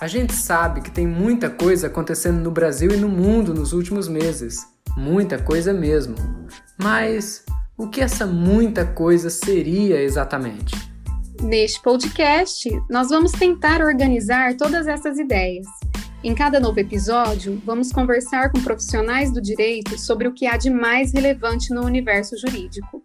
A gente sabe que tem muita coisa acontecendo no Brasil e no mundo nos últimos meses. Muita coisa mesmo. Mas o que essa muita coisa seria exatamente? Neste podcast, nós vamos tentar organizar todas essas ideias. Em cada novo episódio, vamos conversar com profissionais do direito sobre o que há de mais relevante no universo jurídico.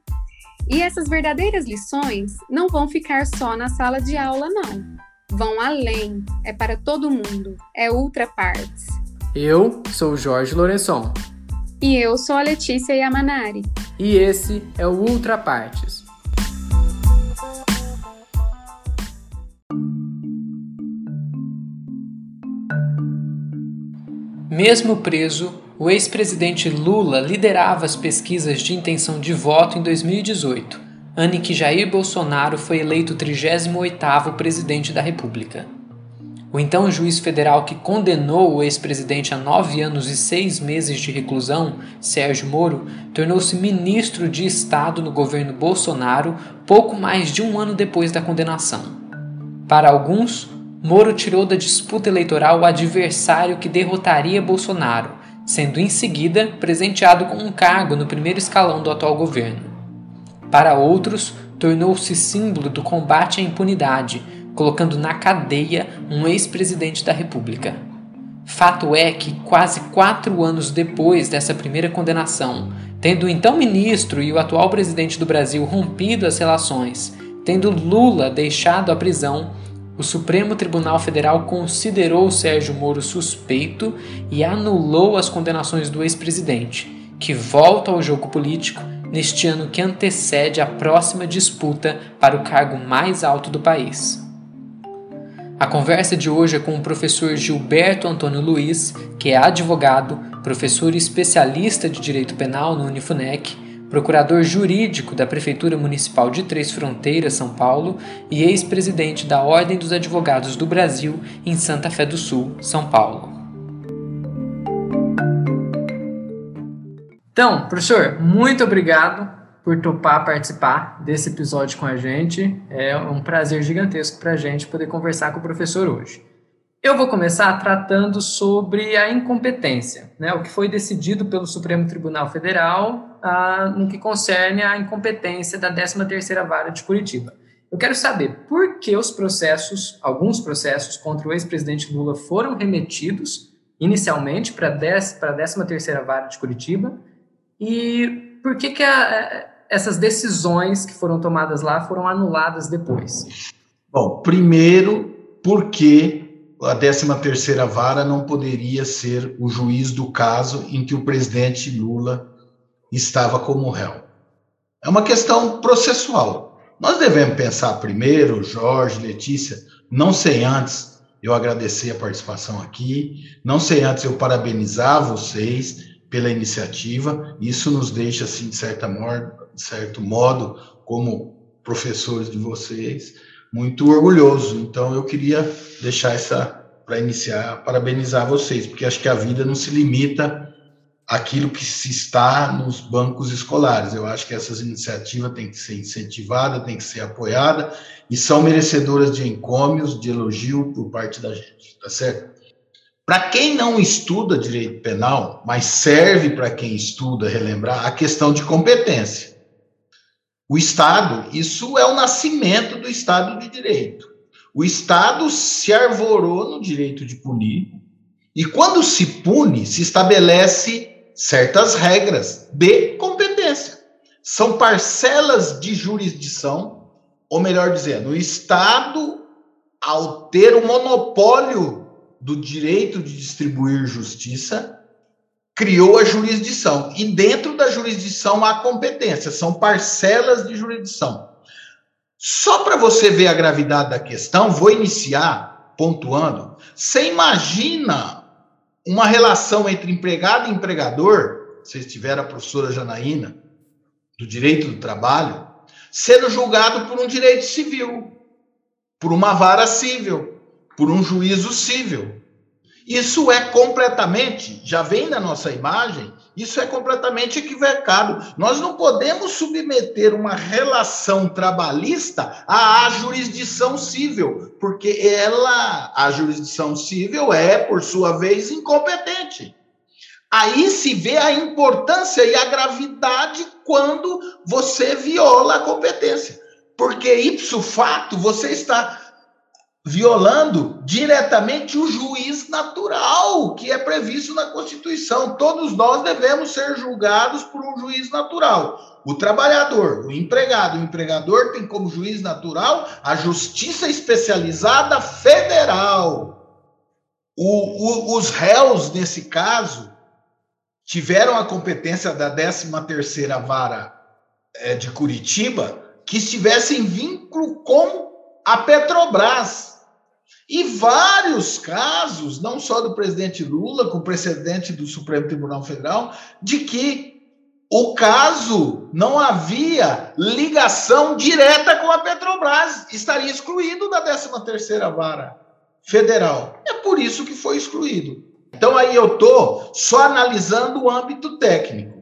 E essas verdadeiras lições não vão ficar só na sala de aula, não vão além, é para todo mundo, é ultra partes. Eu sou o Jorge Lourençon. E eu sou a Letícia Yamanari. E esse é o Ultra Partes. Mesmo preso, o ex-presidente Lula liderava as pesquisas de intenção de voto em 2018 ano em que Jair Bolsonaro foi eleito 38º presidente da República. O então juiz federal que condenou o ex-presidente a nove anos e seis meses de reclusão, Sérgio Moro, tornou-se ministro de Estado no governo Bolsonaro pouco mais de um ano depois da condenação. Para alguns, Moro tirou da disputa eleitoral o adversário que derrotaria Bolsonaro, sendo em seguida presenteado com um cargo no primeiro escalão do atual governo. Para outros, tornou-se símbolo do combate à impunidade, colocando na cadeia um ex-presidente da República. Fato é que, quase quatro anos depois dessa primeira condenação, tendo o então ministro e o atual presidente do Brasil rompido as relações, tendo Lula deixado a prisão, o Supremo Tribunal Federal considerou Sérgio Moro suspeito e anulou as condenações do ex-presidente, que volta ao jogo político neste ano que antecede a próxima disputa para o cargo mais alto do país. A conversa de hoje é com o professor Gilberto Antônio Luiz, que é advogado, professor e especialista de direito penal no Unifunec, procurador jurídico da Prefeitura Municipal de Três Fronteiras, São Paulo, e ex-presidente da Ordem dos Advogados do Brasil em Santa Fé do Sul, São Paulo. Então, professor, muito obrigado por topar participar desse episódio com a gente. É um prazer gigantesco para a gente poder conversar com o professor hoje. Eu vou começar tratando sobre a incompetência, né, o que foi decidido pelo Supremo Tribunal Federal ah, no que concerne a incompetência da 13ª Vara de Curitiba. Eu quero saber por que os processos, alguns processos contra o ex-presidente Lula foram remetidos inicialmente para a 13ª Vara de Curitiba e por que, que a, essas decisões que foram tomadas lá foram anuladas depois? Bom, primeiro, porque a 13ª vara não poderia ser o juiz do caso em que o presidente Lula estava como réu. É uma questão processual. Nós devemos pensar primeiro, Jorge, Letícia, não sei antes eu agradecer a participação aqui, não sei antes eu parabenizar vocês pela iniciativa. Isso nos deixa, assim, de, certa de certo modo, como professores de vocês, muito orgulhoso. Então, eu queria deixar essa, para iniciar, parabenizar vocês, porque acho que a vida não se limita àquilo que se está nos bancos escolares. Eu acho que essas iniciativas têm que ser incentivadas, têm que ser apoiadas, e são merecedoras de encômios, de elogio por parte da gente, tá certo? Para quem não estuda direito penal, mas serve para quem estuda relembrar a questão de competência. O Estado, isso é o nascimento do Estado de Direito. O Estado se arvorou no direito de punir, e quando se pune, se estabelece certas regras de competência. São parcelas de jurisdição, ou melhor dizendo, o Estado, ao ter o monopólio do direito de distribuir justiça, criou a jurisdição. E dentro da jurisdição há competência, são parcelas de jurisdição. Só para você ver a gravidade da questão, vou iniciar pontuando. Você imagina uma relação entre empregado e empregador, se tiver a professora Janaína, do direito do trabalho, sendo julgado por um direito civil, por uma vara civil por um juízo civil. Isso é completamente, já vem na nossa imagem, isso é completamente equivocado. Nós não podemos submeter uma relação trabalhista à jurisdição civil, porque ela, a jurisdição civil, é, por sua vez, incompetente. Aí se vê a importância e a gravidade quando você viola a competência. Porque, ipso fato, você está violando diretamente o juiz natural que é previsto na Constituição. Todos nós devemos ser julgados por um juiz natural. O trabalhador, o empregado, o empregador tem como juiz natural a Justiça Especializada Federal. O, o, os réus, nesse caso, tiveram a competência da 13ª Vara é, de Curitiba que estivessem vínculo com a Petrobras. E vários casos, não só do presidente Lula, com precedente do Supremo Tribunal Federal, de que o caso não havia ligação direta com a Petrobras, estaria excluído da 13ª Vara Federal. É por isso que foi excluído. Então aí eu estou só analisando o âmbito técnico.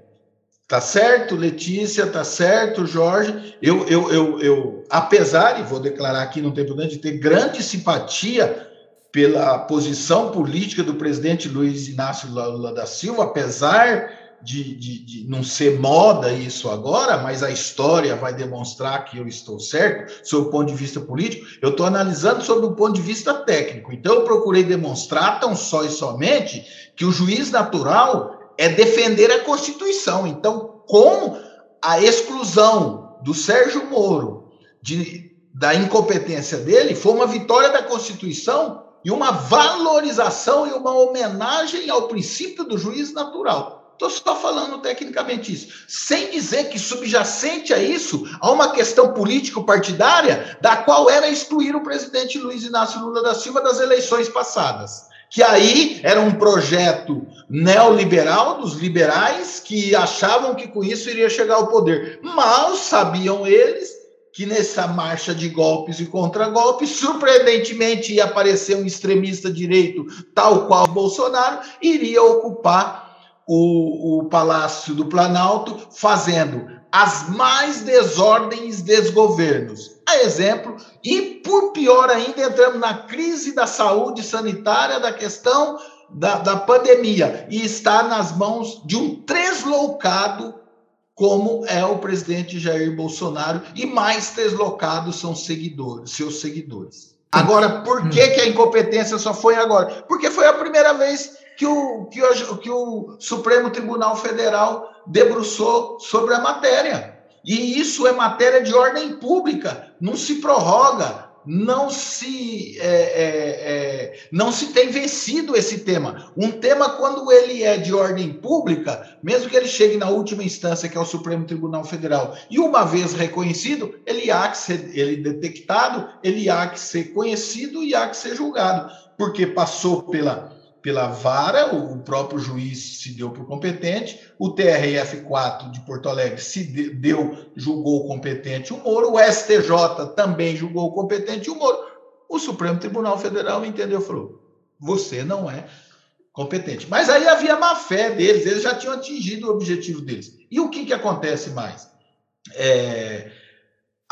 Tá certo, Letícia, tá certo, Jorge. Eu, eu, eu, eu apesar, e vou declarar aqui, não tem problema, de ter grande simpatia pela posição política do presidente Luiz Inácio Lula da Silva, apesar de, de, de, não ser moda isso agora, mas a história vai demonstrar que eu estou certo, sob o ponto de vista político, eu estou analisando sobre o ponto de vista técnico. Então, eu procurei demonstrar tão só e somente que o juiz natural é defender a Constituição. Então, com a exclusão do Sérgio Moro de, da incompetência dele, foi uma vitória da Constituição e uma valorização e uma homenagem ao princípio do juiz natural. Estou só falando tecnicamente isso, sem dizer que subjacente a isso há uma questão político-partidária da qual era excluir o presidente Luiz Inácio Lula da Silva das eleições passadas que aí era um projeto neoliberal dos liberais que achavam que com isso iria chegar ao poder. Mal sabiam eles que nessa marcha de golpes e contragolpes, surpreendentemente ia aparecer um extremista direito, tal qual Bolsonaro, iria ocupar o, o Palácio do Planalto, fazendo as mais desordens desgovernos. A exemplo, e por pior ainda, entramos na crise da saúde sanitária, da questão da, da pandemia, e está nas mãos de um tresloucado como é o presidente Jair Bolsonaro, e mais treslocados são seguidores, seus seguidores. Agora, por que, que a incompetência só foi agora? Porque foi a primeira vez que o, que o, que o Supremo Tribunal Federal debruçou sobre a matéria. E isso é matéria de ordem pública, não se prorroga, não se é, é, é, não se tem vencido esse tema. Um tema, quando ele é de ordem pública, mesmo que ele chegue na última instância, que é o Supremo Tribunal Federal, e uma vez reconhecido, ele há que ser ele detectado, ele há que ser conhecido e há que ser julgado, porque passou pela pela vara, o próprio juiz se deu por competente, o TRF4 de Porto Alegre se deu, julgou competente o Moro, o STJ também julgou competente o Moro. O Supremo Tribunal Federal entendeu, falou: você não é competente. Mas aí havia má fé deles, eles já tinham atingido o objetivo deles. E o que, que acontece mais? É,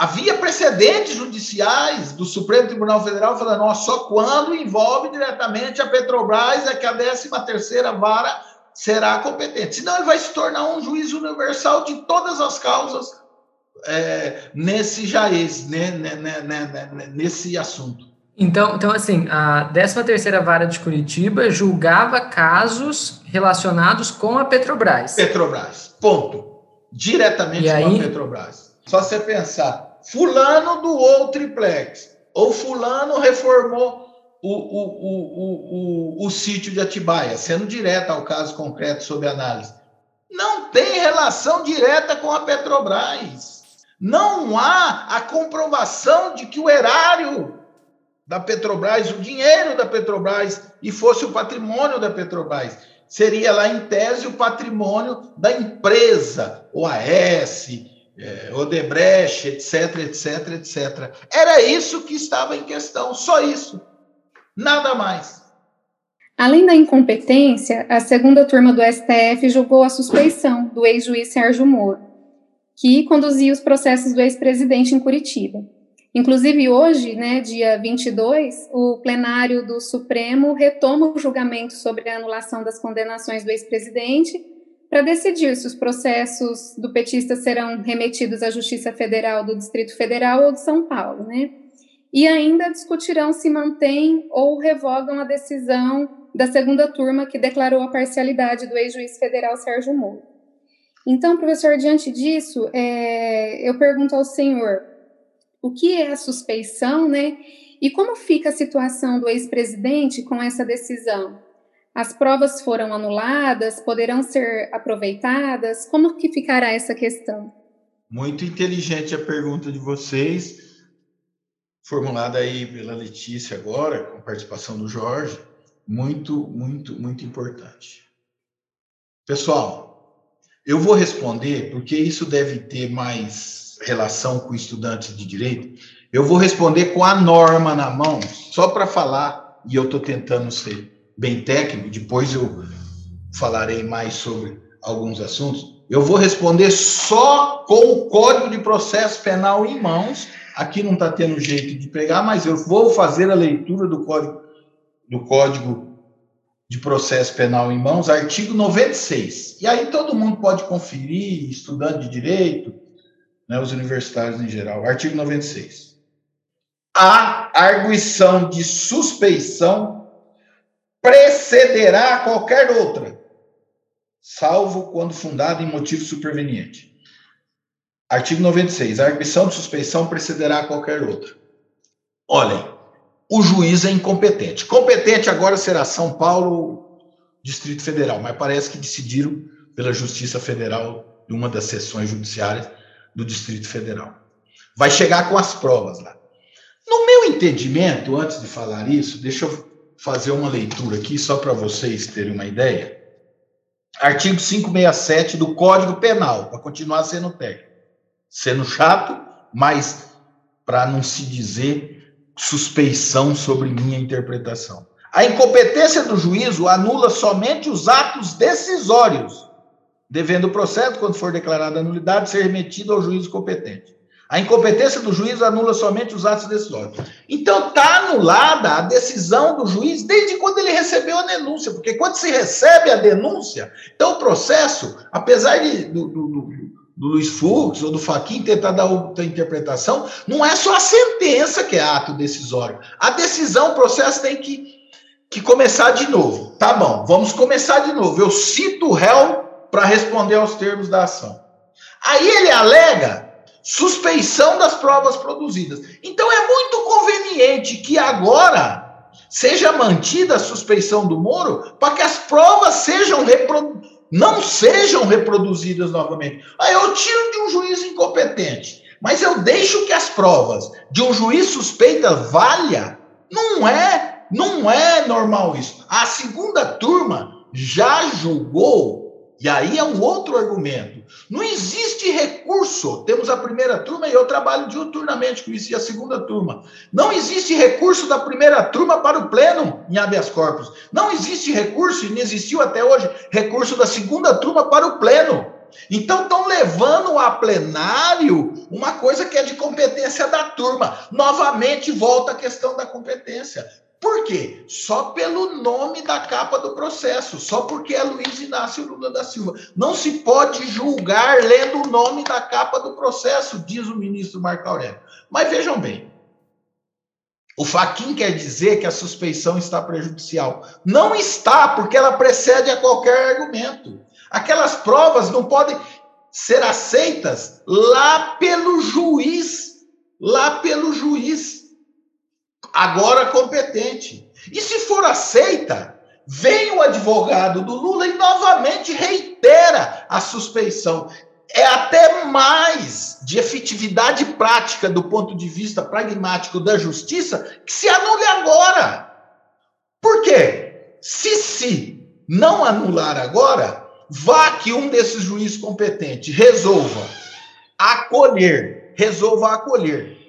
Havia precedentes judiciais do Supremo Tribunal Federal falando, ó, só quando envolve diretamente a Petrobras é que a 13 terceira vara será competente. Senão ele vai se tornar um juiz universal de todas as causas é, nesse jaez, né, né, né, né, nesse assunto. Então, então, assim, a 13 terceira vara de Curitiba julgava casos relacionados com a Petrobras. Petrobras, ponto. Diretamente com a Petrobras. Só você pensar, fulano doou o triplex, ou fulano reformou o, o, o, o, o, sítio de Atibaia, sendo direto ao caso concreto sob análise. Não tem relação direta com a Petrobras. Não há a comprovação de que o erário da Petrobras, o dinheiro da Petrobras, e fosse o patrimônio da Petrobras. Seria lá em tese o patrimônio da empresa, OAS, é, Odebrecht, etc, etc, etc. Era isso que estava em questão, só isso. Nada mais. Além da incompetência, a segunda turma do STF julgou a suspeição do ex-juiz Sérgio Moro, que conduzia os processos do ex-presidente em Curitiba. Inclusive, hoje, né, dia 22, o plenário do Supremo retoma o julgamento sobre a anulação das condenações do ex-presidente para decidir se os processos do petista serão remetidos à Justiça Federal do Distrito Federal ou de São Paulo, né? E ainda discutirão se mantém ou revogam a decisão da segunda turma que declarou a parcialidade do ex-juiz federal Sérgio Moro. Então, professor, diante disso, é, eu pergunto ao senhor, o que é a suspeição, né? E como fica a situação do ex-presidente com essa decisão? As provas foram anuladas, poderão ser aproveitadas? Como que ficará essa questão? Muito inteligente a pergunta de vocês, formulada aí pela Letícia agora, com participação do Jorge. Muito, muito, muito importante. Pessoal, eu vou responder porque isso deve ter mais relação com estudantes de direito, eu vou responder com a norma na mão, só para falar, e eu estou tentando ser bem técnico, depois eu falarei mais sobre alguns assuntos. Eu vou responder só com o Código de Processo Penal em mãos. Aqui não está tendo jeito de pegar, mas eu vou fazer a leitura do Código, do Código de Processo Penal em mãos, artigo 96. E aí todo mundo pode conferir, estudante de direito, né, os universitários em geral. Artigo 96. A arguição de suspeição precederá qualquer outra, salvo quando fundada em motivo superveniente. Artigo 96. A arguição de suspeição precederá qualquer outra. Olhem, o juiz é incompetente. Competente agora será São Paulo, Distrito Federal, mas parece que decidiram pela Justiça Federal, de uma das sessões judiciárias, do Distrito Federal. Vai chegar com as provas lá. No meu entendimento, antes de falar isso, deixa eu fazer uma leitura aqui só para vocês terem uma ideia. Artigo 567 do Código Penal, para continuar sendo técnico. Sendo chato, mas para não se dizer suspeição sobre minha interpretação. A incompetência do juízo anula somente os atos decisórios devendo o processo, quando for declarada a nulidade, ser remetido ao juízo competente. A incompetência do juiz anula somente os atos decisórios. Então, está anulada a decisão do juiz desde quando ele recebeu a denúncia, porque quando se recebe a denúncia, então o processo, apesar de, do, do, do, do Luiz Fux ou do Faquin tentar dar outra interpretação, não é só a sentença que é ato decisório. A decisão, o processo tem que, que começar de novo. Tá bom, vamos começar de novo. Eu cito o réu para responder aos termos da ação. Aí ele alega suspeição das provas produzidas. Então é muito conveniente que agora seja mantida a suspeição do Moro para que as provas sejam repro... não sejam reproduzidas novamente. Aí eu tiro de um juiz incompetente, mas eu deixo que as provas de um juiz suspeita valha. Não é, não é normal isso. A segunda turma já julgou e aí é um outro argumento. Não existe recurso. Temos a primeira turma e eu trabalho diuturnamente com isso, e a segunda turma. Não existe recurso da primeira turma para o pleno em habeas corpus. Não existe recurso, e não existiu até hoje, recurso da segunda turma para o pleno. Então estão levando a plenário uma coisa que é de competência da turma. Novamente volta a questão da competência. Por quê? Só pelo nome da capa do processo, só porque é Luiz Inácio Lula da Silva. Não se pode julgar lendo o nome da capa do processo, diz o ministro Marco Aurélio. Mas vejam bem, o Faquin quer dizer que a suspeição está prejudicial. Não está, porque ela precede a qualquer argumento. Aquelas provas não podem ser aceitas lá pelo juiz, lá pelo juiz agora competente. E se for aceita, vem o advogado do Lula e novamente reitera a suspeição. É até mais de efetividade prática do ponto de vista pragmático da justiça que se anule agora. Por quê? Se se não anular agora, vá que um desses juízes competentes resolva acolher, resolva acolher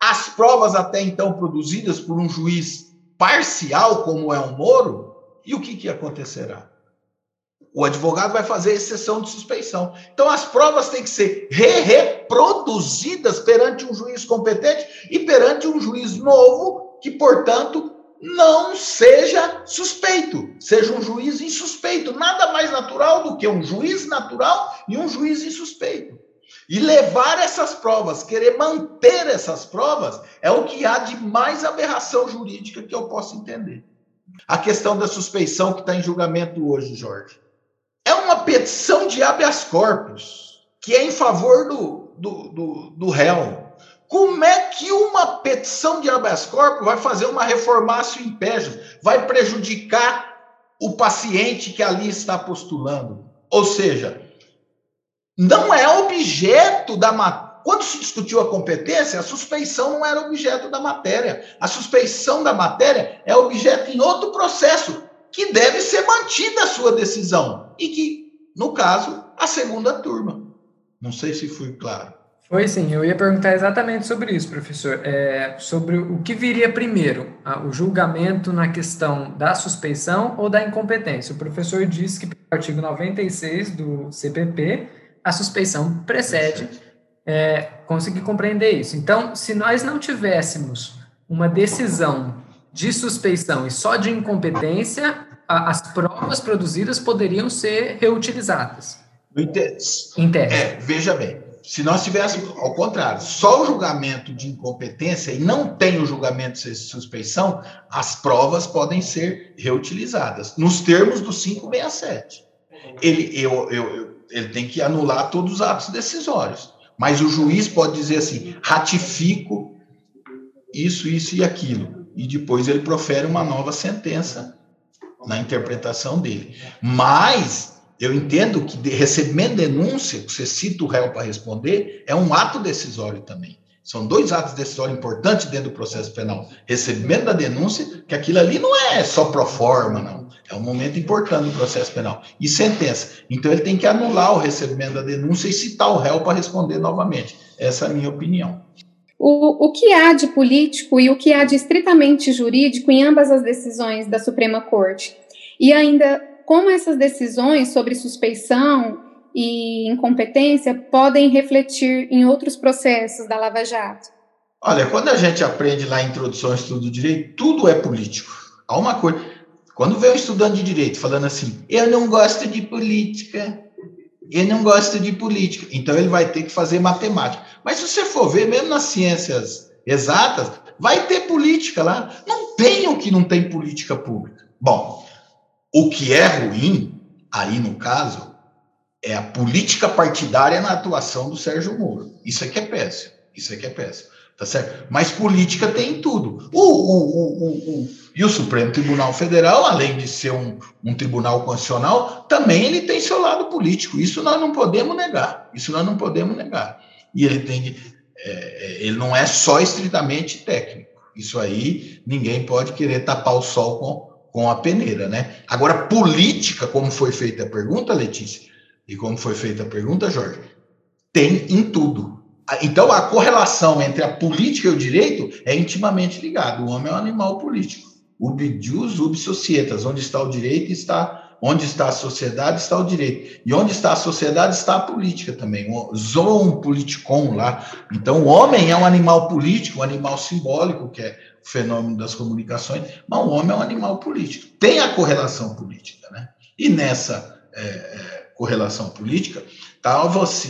as provas até então produzidas por um juiz parcial, como é o Moro, E o que, que acontecerá? O advogado vai fazer exceção de suspeição. Então, as provas têm que ser re reproduzidas perante um juiz competente e perante um juiz novo, que, portanto, não seja suspeito, seja um juiz insuspeito. Nada mais natural do que um juiz natural e um juiz insuspeito. E levar essas provas, querer manter essas provas, é o que há de mais aberração jurídica que eu posso entender. A questão da suspeição que está em julgamento hoje, Jorge. É uma petição de habeas corpus, que é em favor do, do, do, do réu. Como é que uma petição de habeas corpus vai fazer uma reformácio in vai prejudicar o paciente que ali está postulando? Ou seja, não é objeto da matéria. Quando se discutiu a competência, a suspeição não era objeto da matéria. A suspeição da matéria é objeto em outro processo, que deve ser mantida a sua decisão. E que, no caso, a segunda turma. Não sei se fui claro. Foi sim, eu ia perguntar exatamente sobre isso, professor. É, sobre o que viria primeiro, o julgamento na questão da suspeição ou da incompetência. O professor disse que, pelo artigo 96 do CPP, a suspeição precede. É, consegui compreender isso. Então, se nós não tivéssemos uma decisão de suspeição e só de incompetência, a, as provas produzidas poderiam ser reutilizadas. Em tese. É, veja bem, se nós tivéssemos, ao contrário, só o julgamento de incompetência e não tem o julgamento de suspeição, as provas podem ser reutilizadas, nos termos do 567. Ele, eu, eu, ele tem que anular todos os atos decisórios. Mas o juiz pode dizer assim: ratifico isso, isso e aquilo. E depois ele profere uma nova sentença na interpretação dele. Mas eu entendo que de, recebendo denúncia, você cita o réu para responder, é um ato decisório também. São dois atos decisórios importantes dentro do processo penal. Recebimento da denúncia, que aquilo ali não é só pro forma, não. É um momento importante do processo penal. E sentença. Então ele tem que anular o recebimento da denúncia e citar o réu para responder novamente. Essa é a minha opinião. O, o que há de político e o que há de estritamente jurídico em ambas as decisões da Suprema Corte? E ainda como essas decisões sobre suspeição e incompetência podem refletir em outros processos da Lava Jato? Olha, quando a gente aprende lá Introdução ao Estudo do Direito, tudo é político. Há uma coisa. Quando vem um estudante de direito falando assim, eu não gosto de política, eu não gosto de política, então ele vai ter que fazer matemática. Mas se você for ver, mesmo nas ciências exatas, vai ter política lá. Não tem o que não tem política pública. Bom, o que é ruim, aí no caso, é a política partidária na atuação do Sérgio Moro. Isso aqui é péssimo. Isso aqui é péssimo. Tá certo? Mas política tem tudo. O, o, o, e o Supremo Tribunal Federal, além de ser um, um tribunal constitucional, também ele tem seu lado político. Isso nós não podemos negar. Isso nós não podemos negar. E ele tem é, é, ele não é só estritamente técnico. Isso aí ninguém pode querer tapar o sol com, com a peneira, né? Agora, política, como foi feita a pergunta, Letícia, e como foi feita a pergunta, Jorge, tem em tudo. Então, a correlação entre a política e o direito é intimamente ligada. O homem é um animal político. Ubi jus, societas. Onde está o direito, está onde está a sociedade, está o direito. E onde está a sociedade, está a política também. Zoon politicon lá. Então, o homem é um animal político, um animal simbólico, que é fenômeno das comunicações, mas o homem é um animal político. Tem a correlação política, né? E nessa é, correlação política,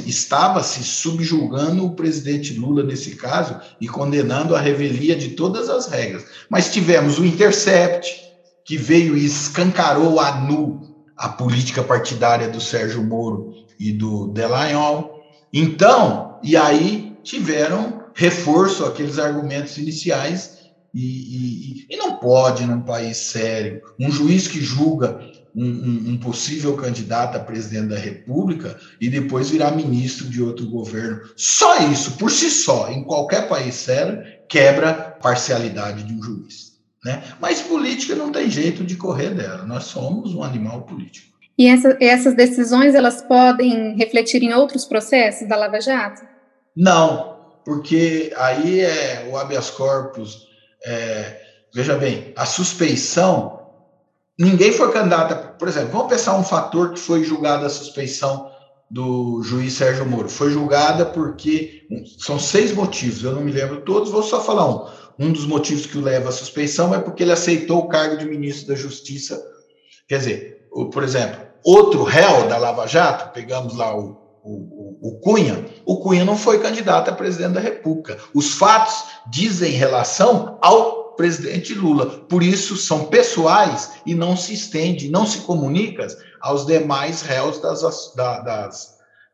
estava-se subjulgando o presidente Lula nesse caso e condenando a revelia de todas as regras. Mas tivemos o Intercept, que veio e escancarou a nu a política partidária do Sérgio Moro e do Delagnol. Então, e aí tiveram reforço aqueles argumentos iniciais e, e, e, não pode, num país sério, um juiz que julga um, um, possível candidato a presidente da República e depois virar ministro de outro governo. Só isso, por si só, em qualquer país sério, quebra a parcialidade de um juiz. Né? Mas política não tem jeito de correr dela, nós somos um animal político. E essa, essas decisões elas podem refletir em outros processos da Lava Jato? Não, porque aí é o habeas corpus é, veja bem, a suspeição ninguém foi candidato. Por exemplo, vamos pensar um fator que foi julgado a suspeição do juiz Sérgio Moro. Foi julgada porque são seis motivos, eu não me lembro todos, vou só falar um. Um dos motivos que o leva à suspeição é porque ele aceitou o cargo de ministro da Justiça. Quer dizer, por exemplo, outro réu da Lava Jato, pegamos lá o, o, o, Cunha, o Cunha não foi candidato a presidente da República. Os fatos dizem relação ao presidente Lula. Por isso, são pessoais e não se estende, não se comunica aos demais réus das, das,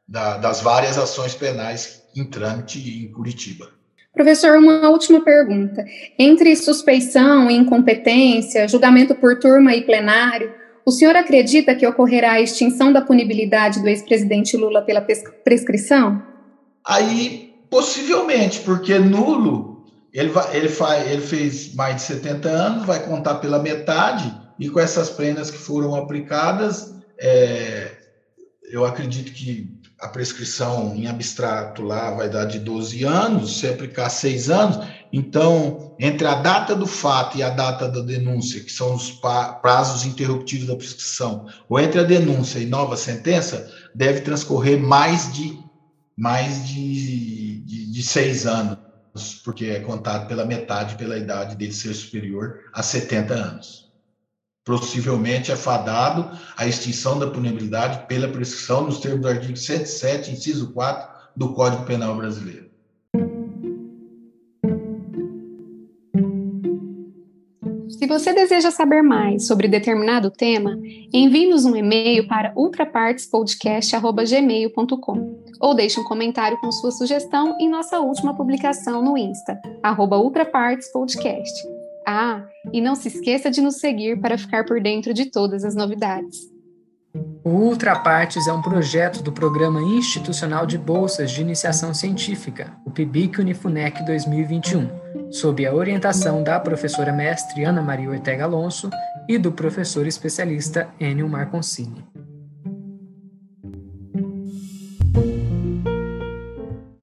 das, das várias ações penais em trâmite em Curitiba. Professor, uma última pergunta. Entre suspeição, incompetência, julgamento por turma e plenário, o senhor acredita que ocorrerá a extinção da punibilidade do ex-presidente Lula pela prescrição? Aí, possivelmente, porque nulo, ele, vai, ele, faz, ele fez mais de 70 anos, vai contar pela metade, e com essas penas que foram aplicadas, é, eu acredito que a prescrição em abstrato lá vai dar de 12 anos, se aplicar 6 anos, então, entre a data do fato e a data da denúncia, que são os prazos interruptivos da prescrição, ou entre a denúncia e nova sentença, deve transcorrer mais de mais de, de, de seis anos, porque é contado pela metade pela idade dele ser superior a 70 anos possivelmente é fadado à extinção da punibilidade pela prescrição nos termos do artigo 107, inciso 4 do Código Penal Brasileiro. Se você deseja saber mais sobre determinado tema, envie-nos um e-mail para ultrapartespodcast.gmail.com ou deixe um comentário com sua sugestão em nossa última publicação no Insta, arroba ultrapartespodcast. Ah, e não se esqueça de nos seguir para ficar por dentro de todas as novidades. O Ultrapartes é um projeto do Programa Institucional de Bolsas de Iniciação Científica, o PIBIC Unifunec 2021, sob a orientação da professora mestre Ana Maria Ortega Alonso e do professor especialista Enio Marconcini.